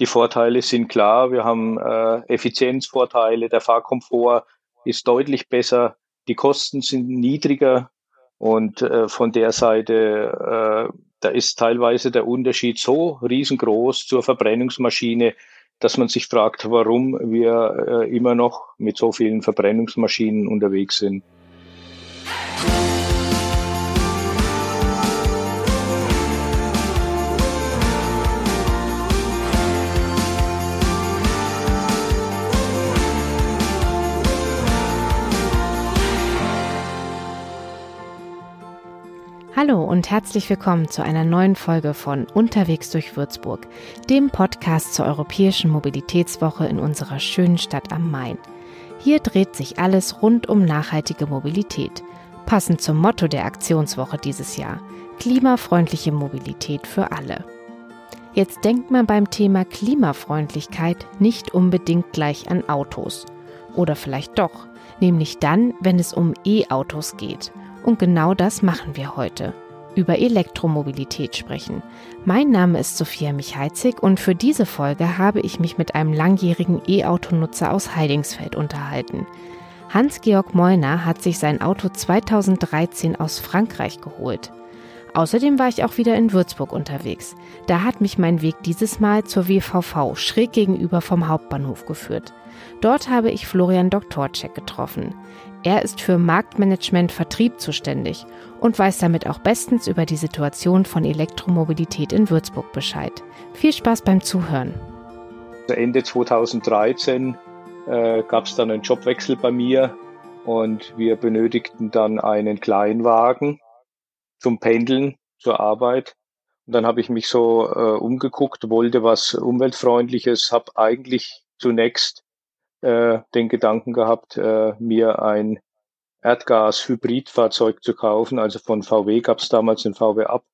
Die Vorteile sind klar. Wir haben äh, Effizienzvorteile. Der Fahrkomfort ist deutlich besser. Die Kosten sind niedriger. Und äh, von der Seite, äh, da ist teilweise der Unterschied so riesengroß zur Verbrennungsmaschine, dass man sich fragt, warum wir äh, immer noch mit so vielen Verbrennungsmaschinen unterwegs sind. Hallo und herzlich willkommen zu einer neuen Folge von Unterwegs durch Würzburg, dem Podcast zur Europäischen Mobilitätswoche in unserer schönen Stadt am Main. Hier dreht sich alles rund um nachhaltige Mobilität, passend zum Motto der Aktionswoche dieses Jahr: Klimafreundliche Mobilität für alle. Jetzt denkt man beim Thema Klimafreundlichkeit nicht unbedingt gleich an Autos. Oder vielleicht doch, nämlich dann, wenn es um E-Autos geht und genau das machen wir heute. Über Elektromobilität sprechen. Mein Name ist Sophia Michalzig und für diese Folge habe ich mich mit einem langjährigen E-Autonutzer aus Heidingsfeld unterhalten. Hans-Georg Mollner hat sich sein Auto 2013 aus Frankreich geholt. Außerdem war ich auch wieder in Würzburg unterwegs. Da hat mich mein Weg dieses Mal zur WVV schräg gegenüber vom Hauptbahnhof geführt. Dort habe ich Florian Doktorczek getroffen. Er ist für Marktmanagement Vertrieb zuständig und weiß damit auch bestens über die Situation von Elektromobilität in Würzburg Bescheid. Viel Spaß beim Zuhören. Ende 2013 äh, gab es dann einen Jobwechsel bei mir und wir benötigten dann einen Kleinwagen zum Pendeln zur Arbeit. Und dann habe ich mich so äh, umgeguckt, wollte was umweltfreundliches, habe eigentlich zunächst äh, den Gedanken gehabt, äh, mir ein Erdgas-Hybridfahrzeug zu kaufen. Also von VW gab es damals den VW Up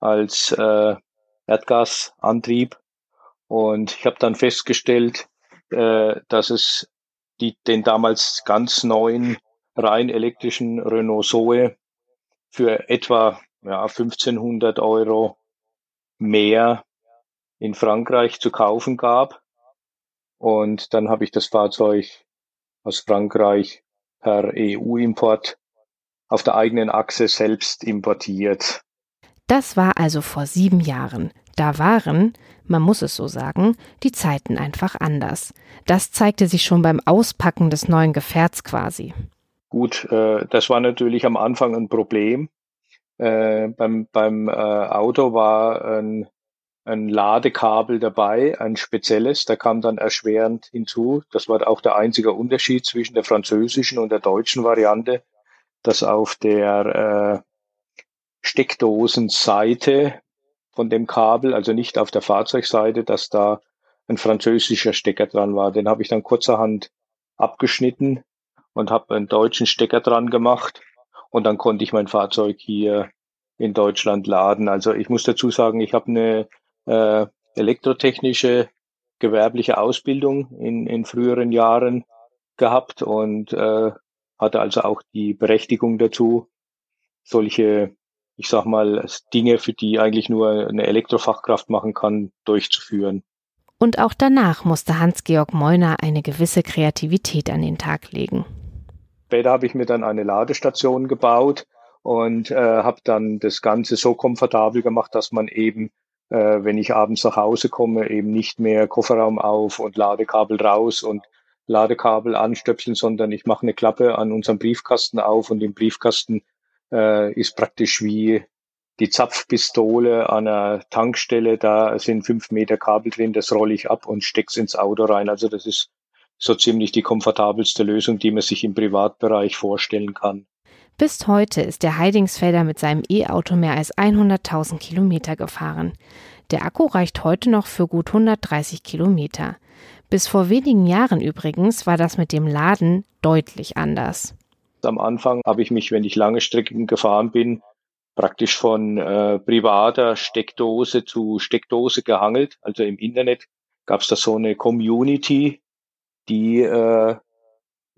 als äh, Erdgasantrieb. Und ich habe dann festgestellt, äh, dass es die, den damals ganz neuen rein elektrischen Renault Zoe für etwa ja, 1500 Euro mehr in Frankreich zu kaufen gab. Und dann habe ich das Fahrzeug aus Frankreich per EU-Import auf der eigenen Achse selbst importiert. Das war also vor sieben Jahren. Da waren, man muss es so sagen, die Zeiten einfach anders. Das zeigte sich schon beim Auspacken des neuen Gefährts quasi. Gut, äh, das war natürlich am Anfang ein Problem. Äh, beim beim äh, Auto war ein ein Ladekabel dabei, ein spezielles. Da kam dann erschwerend hinzu. Das war auch der einzige Unterschied zwischen der französischen und der deutschen Variante, dass auf der äh, Steckdosenseite von dem Kabel, also nicht auf der Fahrzeugseite, dass da ein französischer Stecker dran war. Den habe ich dann kurzerhand abgeschnitten und habe einen deutschen Stecker dran gemacht und dann konnte ich mein Fahrzeug hier in Deutschland laden. Also ich muss dazu sagen, ich habe eine äh, elektrotechnische gewerbliche Ausbildung in, in früheren Jahren gehabt und äh, hatte also auch die Berechtigung dazu, solche, ich sag mal, Dinge, für die eigentlich nur eine Elektrofachkraft machen kann, durchzuführen. Und auch danach musste Hans-Georg Mollner eine gewisse Kreativität an den Tag legen. Später habe ich mir dann eine Ladestation gebaut und äh, habe dann das Ganze so komfortabel gemacht, dass man eben äh, wenn ich abends nach Hause komme, eben nicht mehr Kofferraum auf und Ladekabel raus und Ladekabel anstöpseln, sondern ich mache eine Klappe an unserem Briefkasten auf und im Briefkasten äh, ist praktisch wie die Zapfpistole an einer Tankstelle, da sind fünf Meter Kabel drin, das rolle ich ab und steck's ins Auto rein. Also das ist so ziemlich die komfortabelste Lösung, die man sich im Privatbereich vorstellen kann. Bis heute ist der Heidingsfelder mit seinem E-Auto mehr als 100.000 Kilometer gefahren. Der Akku reicht heute noch für gut 130 Kilometer. Bis vor wenigen Jahren übrigens war das mit dem Laden deutlich anders. Am Anfang habe ich mich, wenn ich lange Strecken gefahren bin, praktisch von äh, privater Steckdose zu Steckdose gehangelt. Also im Internet gab es da so eine Community, die äh,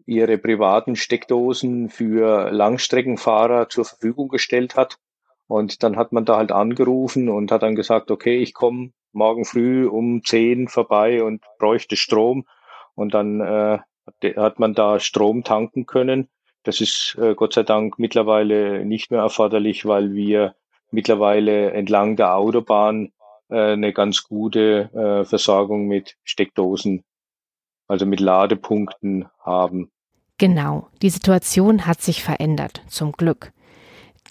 ihre privaten Steckdosen für Langstreckenfahrer zur Verfügung gestellt hat. Und dann hat man da halt angerufen und hat dann gesagt, okay, ich komme morgen früh um zehn vorbei und bräuchte Strom. Und dann äh, hat man da Strom tanken können. Das ist äh, Gott sei Dank mittlerweile nicht mehr erforderlich, weil wir mittlerweile entlang der Autobahn äh, eine ganz gute äh, Versorgung mit Steckdosen, also mit Ladepunkten haben. Genau, die Situation hat sich verändert, zum Glück.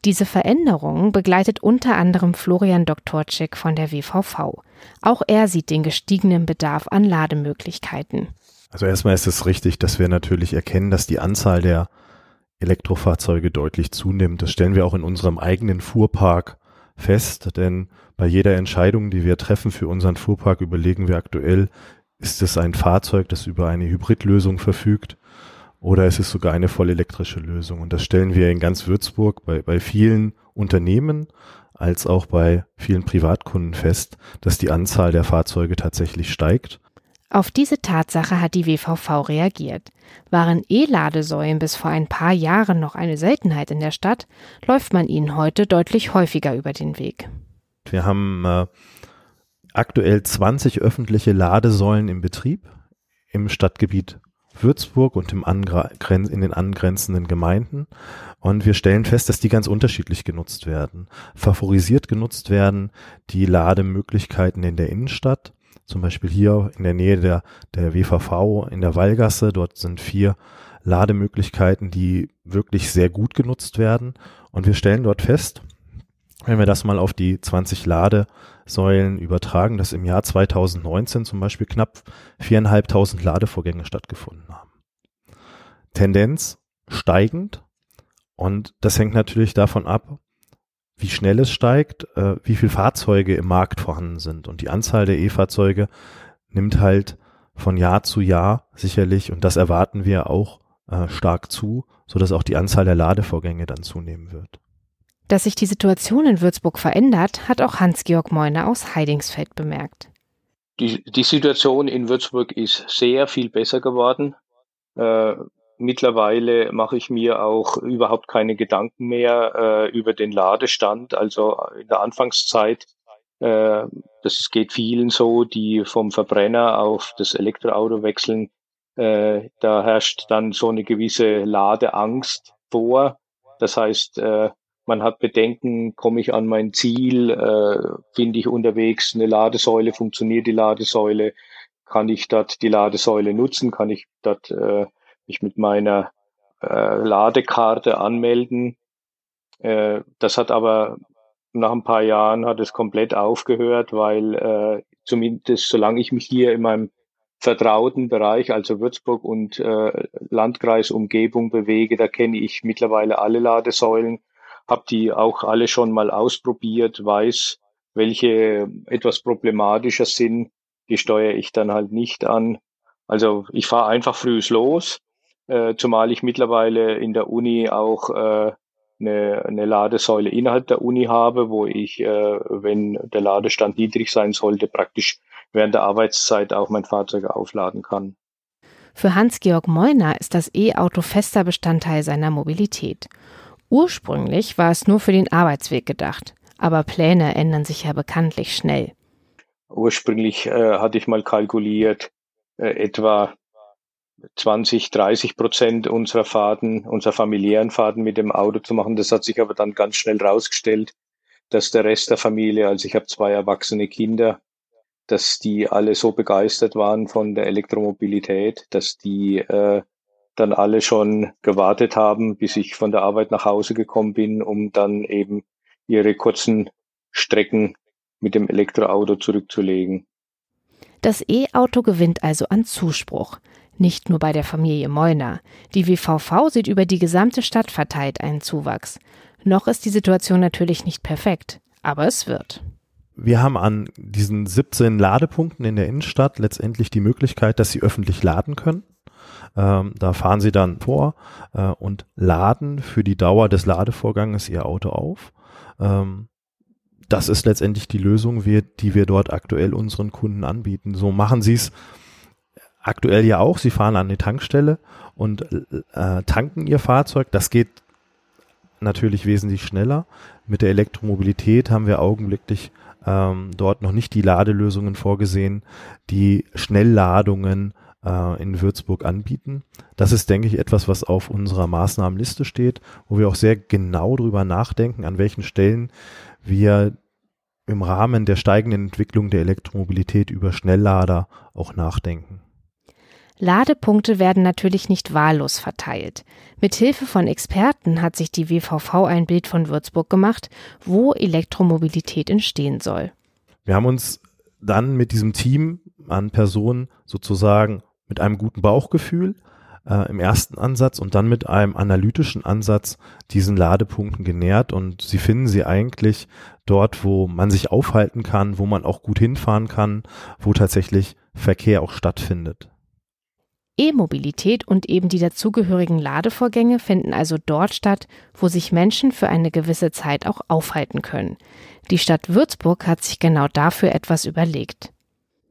Diese Veränderung begleitet unter anderem Florian Doktorczyk von der WVV. Auch er sieht den gestiegenen Bedarf an Lademöglichkeiten. Also erstmal ist es richtig, dass wir natürlich erkennen, dass die Anzahl der Elektrofahrzeuge deutlich zunimmt. Das stellen wir auch in unserem eigenen Fuhrpark fest, denn bei jeder Entscheidung, die wir treffen für unseren Fuhrpark, überlegen wir aktuell, ist es ein Fahrzeug, das über eine Hybridlösung verfügt oder ist es sogar eine vollelektrische Lösung. Und das stellen wir in ganz Würzburg bei, bei vielen Unternehmen als auch bei vielen Privatkunden fest, dass die Anzahl der Fahrzeuge tatsächlich steigt. Auf diese Tatsache hat die WVV reagiert. Waren E-Ladesäulen bis vor ein paar Jahren noch eine Seltenheit in der Stadt, läuft man ihnen heute deutlich häufiger über den Weg. Wir haben äh, aktuell 20 öffentliche Ladesäulen im Betrieb im Stadtgebiet Würzburg und im in den angrenzenden Gemeinden. Und wir stellen fest, dass die ganz unterschiedlich genutzt werden. Favorisiert genutzt werden die Lademöglichkeiten in der Innenstadt zum Beispiel hier in der Nähe der, der WVV in der Wallgasse. Dort sind vier Lademöglichkeiten, die wirklich sehr gut genutzt werden. Und wir stellen dort fest, wenn wir das mal auf die 20 Ladesäulen übertragen, dass im Jahr 2019 zum Beispiel knapp viereinhalbtausend Ladevorgänge stattgefunden haben. Tendenz steigend. Und das hängt natürlich davon ab, wie schnell es steigt, äh, wie viele Fahrzeuge im Markt vorhanden sind. Und die Anzahl der E-Fahrzeuge nimmt halt von Jahr zu Jahr sicherlich, und das erwarten wir auch äh, stark zu, so dass auch die Anzahl der Ladevorgänge dann zunehmen wird. Dass sich die Situation in Würzburg verändert, hat auch Hans-Georg Meuner aus Heidingsfeld bemerkt. Die, die Situation in Würzburg ist sehr viel besser geworden. Äh, Mittlerweile mache ich mir auch überhaupt keine Gedanken mehr äh, über den Ladestand. Also in der Anfangszeit, äh, das geht vielen so, die vom Verbrenner auf das Elektroauto wechseln. Äh, da herrscht dann so eine gewisse Ladeangst vor. Das heißt, äh, man hat Bedenken, komme ich an mein Ziel, äh, finde ich unterwegs eine Ladesäule, funktioniert die Ladesäule, kann ich dort die Ladesäule nutzen, kann ich dort äh, mich mit meiner äh, Ladekarte anmelden. Äh, das hat aber nach ein paar Jahren hat es komplett aufgehört, weil äh, zumindest solange ich mich hier in meinem vertrauten Bereich, also Würzburg und äh, Landkreis Umgebung bewege, da kenne ich mittlerweile alle Ladesäulen, habe die auch alle schon mal ausprobiert, weiß, welche etwas problematischer sind, die steuere ich dann halt nicht an. Also ich fahre einfach frühs los, äh, zumal ich mittlerweile in der Uni auch äh, eine, eine Ladesäule innerhalb der Uni habe, wo ich, äh, wenn der Ladestand niedrig sein sollte, praktisch während der Arbeitszeit auch mein Fahrzeug aufladen kann. Für Hans-Georg Meuner ist das E-Auto fester Bestandteil seiner Mobilität. Ursprünglich war es nur für den Arbeitsweg gedacht, aber Pläne ändern sich ja bekanntlich schnell. Ursprünglich äh, hatte ich mal kalkuliert, äh, etwa 20, 30 Prozent unserer Fahrten, unserer familiären Fahrten mit dem Auto zu machen. Das hat sich aber dann ganz schnell rausgestellt, dass der Rest der Familie, also ich habe zwei erwachsene Kinder, dass die alle so begeistert waren von der Elektromobilität, dass die äh, dann alle schon gewartet haben, bis ich von der Arbeit nach Hause gekommen bin, um dann eben ihre kurzen Strecken mit dem Elektroauto zurückzulegen. Das E-Auto gewinnt also an Zuspruch. Nicht nur bei der Familie Mollner. Die WVV sieht über die gesamte Stadt verteilt einen Zuwachs. Noch ist die Situation natürlich nicht perfekt, aber es wird. Wir haben an diesen 17 Ladepunkten in der Innenstadt letztendlich die Möglichkeit, dass Sie öffentlich laden können. Ähm, da fahren Sie dann vor äh, und laden für die Dauer des Ladevorganges Ihr Auto auf. Ähm, das ist letztendlich die Lösung, die wir dort aktuell unseren Kunden anbieten. So machen Sie es aktuell ja auch. Sie fahren an die Tankstelle und äh, tanken ihr Fahrzeug. Das geht natürlich wesentlich schneller. Mit der Elektromobilität haben wir augenblicklich ähm, dort noch nicht die Ladelösungen vorgesehen, die Schnellladungen äh, in Würzburg anbieten. Das ist, denke ich, etwas, was auf unserer Maßnahmenliste steht, wo wir auch sehr genau drüber nachdenken, an welchen Stellen wir im Rahmen der steigenden Entwicklung der Elektromobilität über Schnelllader auch nachdenken. Ladepunkte werden natürlich nicht wahllos verteilt. Mit Hilfe von Experten hat sich die WVV ein Bild von Würzburg gemacht, wo Elektromobilität entstehen soll. Wir haben uns dann mit diesem Team an Personen sozusagen mit einem guten Bauchgefühl äh, im ersten Ansatz und dann mit einem analytischen Ansatz diesen Ladepunkten genährt und sie finden sie eigentlich dort, wo man sich aufhalten kann, wo man auch gut hinfahren kann, wo tatsächlich Verkehr auch stattfindet. E-Mobilität und eben die dazugehörigen Ladevorgänge finden also dort statt, wo sich Menschen für eine gewisse Zeit auch aufhalten können. Die Stadt Würzburg hat sich genau dafür etwas überlegt.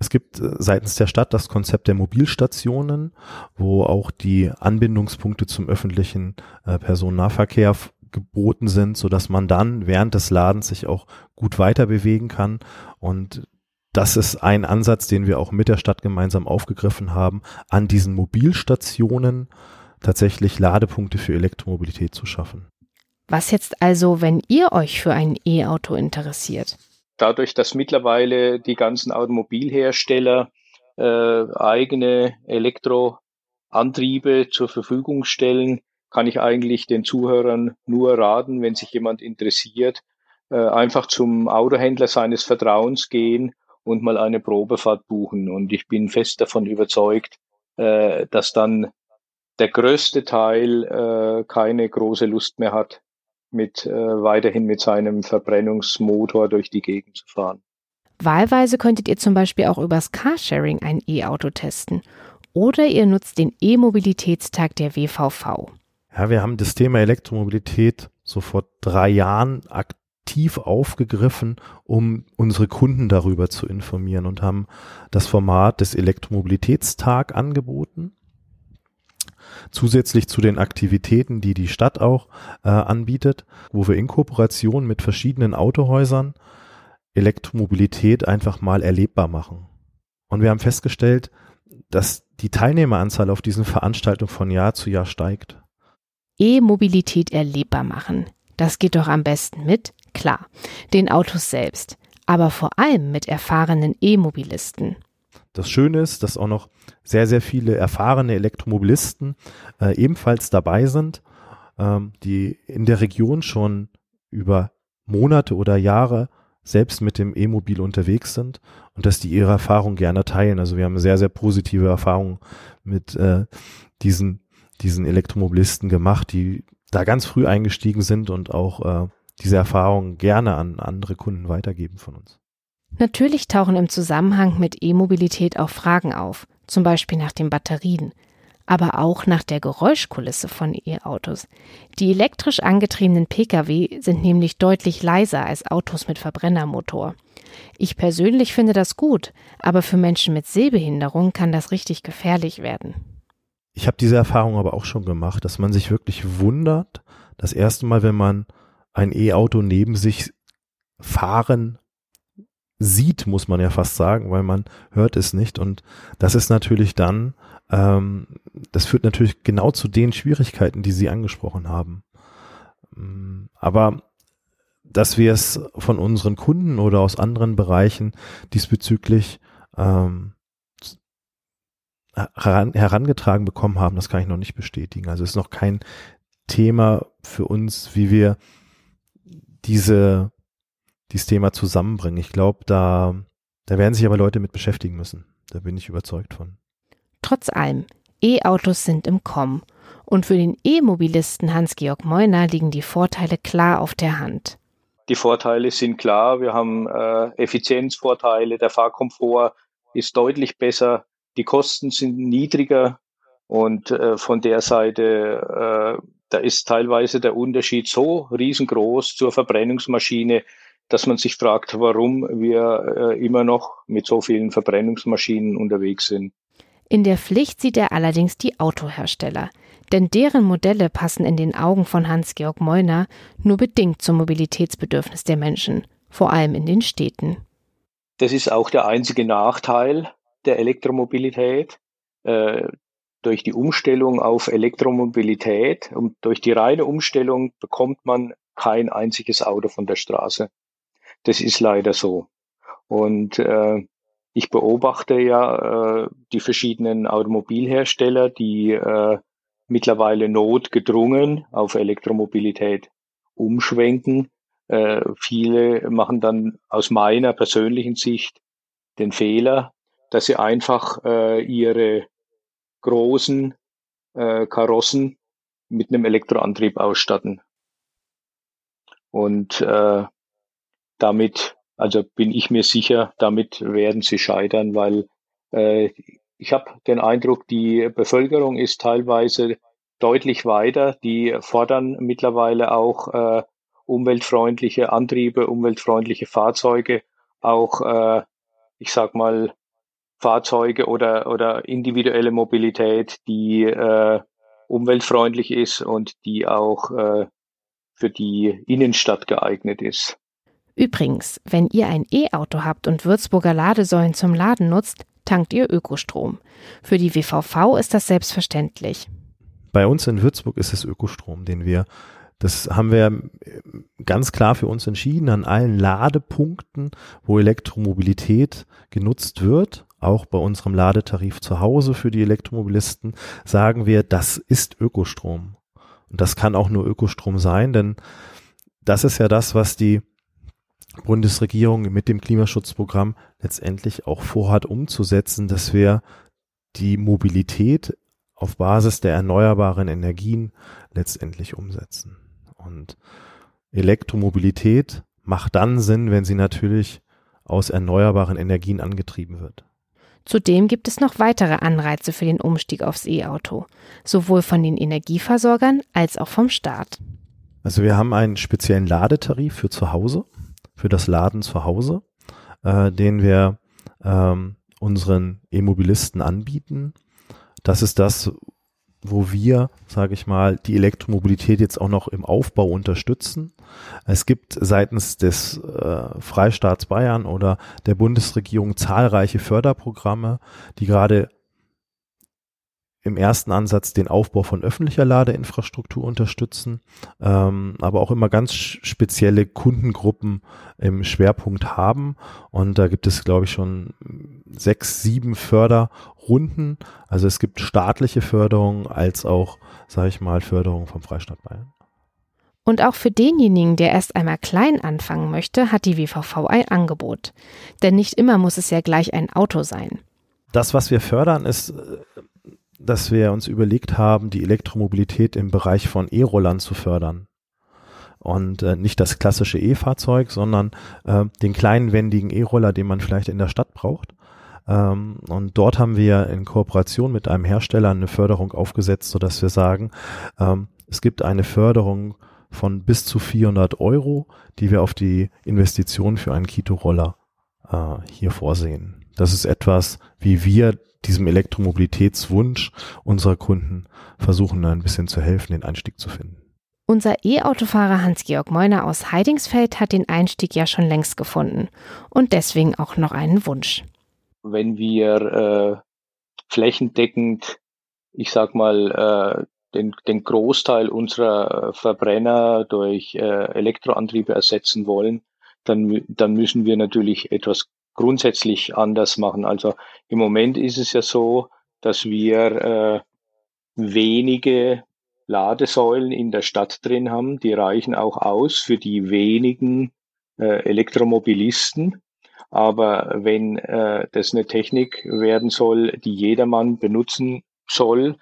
Es gibt äh, seitens der Stadt das Konzept der Mobilstationen, wo auch die Anbindungspunkte zum öffentlichen äh, Personennahverkehr geboten sind, so dass man dann während des Ladens sich auch gut weiter bewegen kann. Und das ist ein Ansatz, den wir auch mit der Stadt gemeinsam aufgegriffen haben, an diesen Mobilstationen tatsächlich Ladepunkte für Elektromobilität zu schaffen. Was jetzt also, wenn ihr euch für ein E-Auto interessiert? Dadurch, dass mittlerweile die ganzen Automobilhersteller äh, eigene Elektroantriebe zur Verfügung stellen, kann ich eigentlich den Zuhörern nur raten, wenn sich jemand interessiert, äh, einfach zum Autohändler seines Vertrauens gehen und mal eine Probefahrt buchen. Und ich bin fest davon überzeugt, äh, dass dann der größte Teil äh, keine große Lust mehr hat, mit äh, weiterhin mit seinem Verbrennungsmotor durch die Gegend zu fahren. Wahlweise könntet ihr zum Beispiel auch übers Carsharing ein E-Auto testen. Oder ihr nutzt den E-Mobilitätstag der WVV. Ja, wir haben das Thema Elektromobilität so vor drei Jahren aktiv aufgegriffen, um unsere Kunden darüber zu informieren und haben das Format des Elektromobilitätstag angeboten zusätzlich zu den Aktivitäten, die die Stadt auch äh, anbietet, wo wir in Kooperation mit verschiedenen Autohäusern Elektromobilität einfach mal erlebbar machen. Und wir haben festgestellt, dass die Teilnehmeranzahl auf diesen Veranstaltungen von Jahr zu Jahr steigt. E-Mobilität erlebbar machen. Das geht doch am besten mit, klar, den Autos selbst, aber vor allem mit erfahrenen E-Mobilisten. Das Schöne ist, dass auch noch sehr, sehr viele erfahrene Elektromobilisten äh, ebenfalls dabei sind, ähm, die in der Region schon über Monate oder Jahre selbst mit dem E-Mobil unterwegs sind und dass die ihre Erfahrung gerne teilen. Also wir haben sehr, sehr positive Erfahrungen mit äh, diesen, diesen Elektromobilisten gemacht, die da ganz früh eingestiegen sind und auch äh, diese Erfahrungen gerne an andere Kunden weitergeben von uns. Natürlich tauchen im Zusammenhang mit E-Mobilität auch Fragen auf, zum Beispiel nach den Batterien, aber auch nach der Geräuschkulisse von E-Autos. Die elektrisch angetriebenen Pkw sind nämlich deutlich leiser als Autos mit Verbrennermotor. Ich persönlich finde das gut, aber für Menschen mit Sehbehinderung kann das richtig gefährlich werden. Ich habe diese Erfahrung aber auch schon gemacht, dass man sich wirklich wundert, das erste Mal, wenn man ein E-Auto neben sich fahren sieht, muss man ja fast sagen, weil man hört es nicht. Und das ist natürlich dann, ähm, das führt natürlich genau zu den Schwierigkeiten, die Sie angesprochen haben. Mm, aber dass wir es von unseren Kunden oder aus anderen Bereichen diesbezüglich ähm, heran, herangetragen bekommen haben, das kann ich noch nicht bestätigen. Also es ist noch kein Thema für uns, wie wir diese dieses Thema zusammenbringen. Ich glaube, da, da werden sich aber Leute mit beschäftigen müssen. Da bin ich überzeugt von. Trotz allem, E-Autos sind im Kommen. Und für den E-Mobilisten Hans-Georg Meuner liegen die Vorteile klar auf der Hand. Die Vorteile sind klar. Wir haben äh, Effizienzvorteile. Der Fahrkomfort ist deutlich besser. Die Kosten sind niedriger. Und äh, von der Seite, äh, da ist teilweise der Unterschied so riesengroß zur Verbrennungsmaschine, dass man sich fragt, warum wir äh, immer noch mit so vielen Verbrennungsmaschinen unterwegs sind. In der Pflicht sieht er allerdings die Autohersteller, denn deren Modelle passen in den Augen von Hans-Georg Meuner nur bedingt zum Mobilitätsbedürfnis der Menschen. vor allem in den Städten. Das ist auch der einzige Nachteil der Elektromobilität. Äh, durch die Umstellung auf Elektromobilität und durch die reine Umstellung bekommt man kein einziges Auto von der Straße. Das ist leider so. Und äh, ich beobachte ja äh, die verschiedenen Automobilhersteller, die äh, mittlerweile notgedrungen auf Elektromobilität umschwenken. Äh, viele machen dann aus meiner persönlichen Sicht den Fehler, dass sie einfach äh, ihre großen äh, Karossen mit einem Elektroantrieb ausstatten. Und äh, damit, also bin ich mir sicher, damit werden sie scheitern, weil äh, ich habe den Eindruck, die Bevölkerung ist teilweise deutlich weiter. Die fordern mittlerweile auch äh, umweltfreundliche Antriebe, umweltfreundliche Fahrzeuge, auch, äh, ich sag mal, Fahrzeuge oder, oder individuelle Mobilität, die äh, umweltfreundlich ist und die auch äh, für die Innenstadt geeignet ist. Übrigens, wenn ihr ein E-Auto habt und Würzburger Ladesäulen zum Laden nutzt, tankt ihr Ökostrom. Für die WVV ist das selbstverständlich. Bei uns in Würzburg ist es Ökostrom, den wir das haben wir ganz klar für uns entschieden an allen Ladepunkten, wo Elektromobilität genutzt wird, auch bei unserem Ladetarif zu Hause für die Elektromobilisten, sagen wir, das ist Ökostrom. Und das kann auch nur Ökostrom sein, denn das ist ja das, was die Bundesregierung mit dem Klimaschutzprogramm letztendlich auch vorhat umzusetzen, dass wir die Mobilität auf Basis der erneuerbaren Energien letztendlich umsetzen. Und Elektromobilität macht dann Sinn, wenn sie natürlich aus erneuerbaren Energien angetrieben wird. Zudem gibt es noch weitere Anreize für den Umstieg aufs E-Auto, sowohl von den Energieversorgern als auch vom Staat. Also wir haben einen speziellen Ladetarif für zu Hause, für das Laden zu Hause, äh, den wir ähm, unseren E-Mobilisten anbieten. Das ist das, wo wir, sage ich mal, die Elektromobilität jetzt auch noch im Aufbau unterstützen. Es gibt seitens des äh, Freistaats Bayern oder der Bundesregierung zahlreiche Förderprogramme, die gerade im ersten Ansatz den Aufbau von öffentlicher Ladeinfrastruktur unterstützen, ähm, aber auch immer ganz spezielle Kundengruppen im Schwerpunkt haben. Und da gibt es, glaube ich, schon sechs, sieben Förderrunden. Also es gibt staatliche Förderung als auch, sage ich mal, Förderung vom Freistaat Bayern. Und auch für denjenigen, der erst einmal klein anfangen möchte, hat die WVV ein Angebot. Denn nicht immer muss es ja gleich ein Auto sein. Das, was wir fördern, ist äh, dass wir uns überlegt haben, die Elektromobilität im Bereich von E-Rollern zu fördern. Und äh, nicht das klassische E-Fahrzeug, sondern äh, den kleinen wendigen E-Roller, den man vielleicht in der Stadt braucht. Ähm, und dort haben wir in Kooperation mit einem Hersteller eine Förderung aufgesetzt, sodass wir sagen, ähm, es gibt eine Förderung von bis zu 400 Euro, die wir auf die Investition für einen Kito-Roller äh, hier vorsehen. Das ist etwas, wie wir diesem Elektromobilitätswunsch unserer Kunden versuchen, ein bisschen zu helfen, den Einstieg zu finden. Unser E-Autofahrer Hans-Georg Meuner aus Heidingsfeld hat den Einstieg ja schon längst gefunden und deswegen auch noch einen Wunsch. Wenn wir äh, flächendeckend, ich sag mal, äh, den, den Großteil unserer Verbrenner durch äh, Elektroantriebe ersetzen wollen, dann, dann müssen wir natürlich etwas grundsätzlich anders machen. Also im Moment ist es ja so, dass wir äh, wenige Ladesäulen in der Stadt drin haben. Die reichen auch aus für die wenigen äh, Elektromobilisten. Aber wenn äh, das eine Technik werden soll, die jedermann benutzen soll,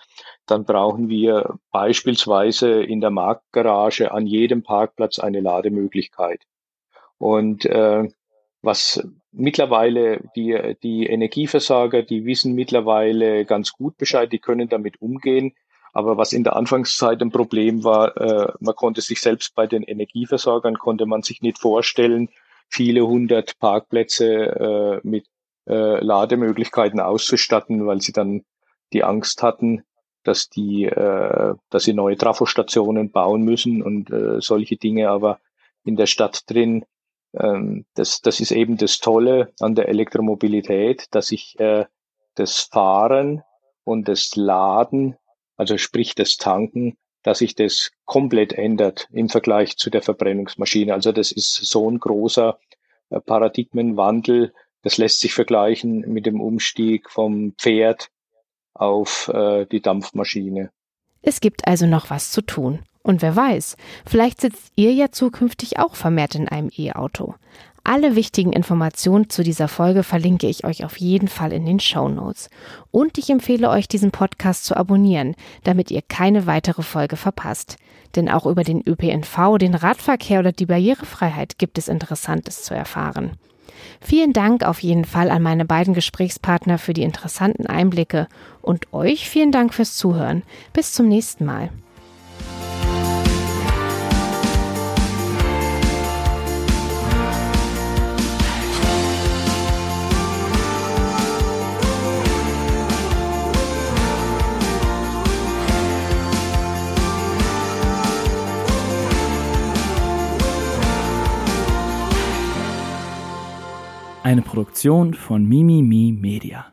dann brauchen wir beispielsweise in der Marktgarage an jedem Parkplatz eine Lademöglichkeit. Und äh, was mittlerweile die, die Energieversorger, die wissen mittlerweile ganz gut Bescheid, die können damit umgehen. Aber was in der Anfangszeit ein Problem war, äh, man konnte sich selbst bei den Energieversorgern, konnte man sich nicht vorstellen, viele hundert Parkplätze äh, mit äh, Lademöglichkeiten auszustatten, weil sie dann die Angst hatten, dass die, äh, dass sie neue Trafostationen bauen müssen und äh, solche Dinge. Aber in der Stadt drin das, das ist eben das Tolle an der Elektromobilität, dass ich äh, das Fahren und das Laden, also sprich das Tanken, dass sich das komplett ändert im Vergleich zu der Verbrennungsmaschine. Also das ist so ein großer äh, Paradigmenwandel. Das lässt sich vergleichen mit dem Umstieg vom Pferd auf äh, die Dampfmaschine. Es gibt also noch was zu tun. Und wer weiß, vielleicht sitzt ihr ja zukünftig auch vermehrt in einem E-Auto. Alle wichtigen Informationen zu dieser Folge verlinke ich euch auf jeden Fall in den Show Notes. Und ich empfehle euch, diesen Podcast zu abonnieren, damit ihr keine weitere Folge verpasst. Denn auch über den ÖPNV, den Radverkehr oder die Barrierefreiheit gibt es Interessantes zu erfahren. Vielen Dank auf jeden Fall an meine beiden Gesprächspartner für die interessanten Einblicke und euch vielen Dank fürs Zuhören. Bis zum nächsten Mal. Eine Produktion von Mimimi Media.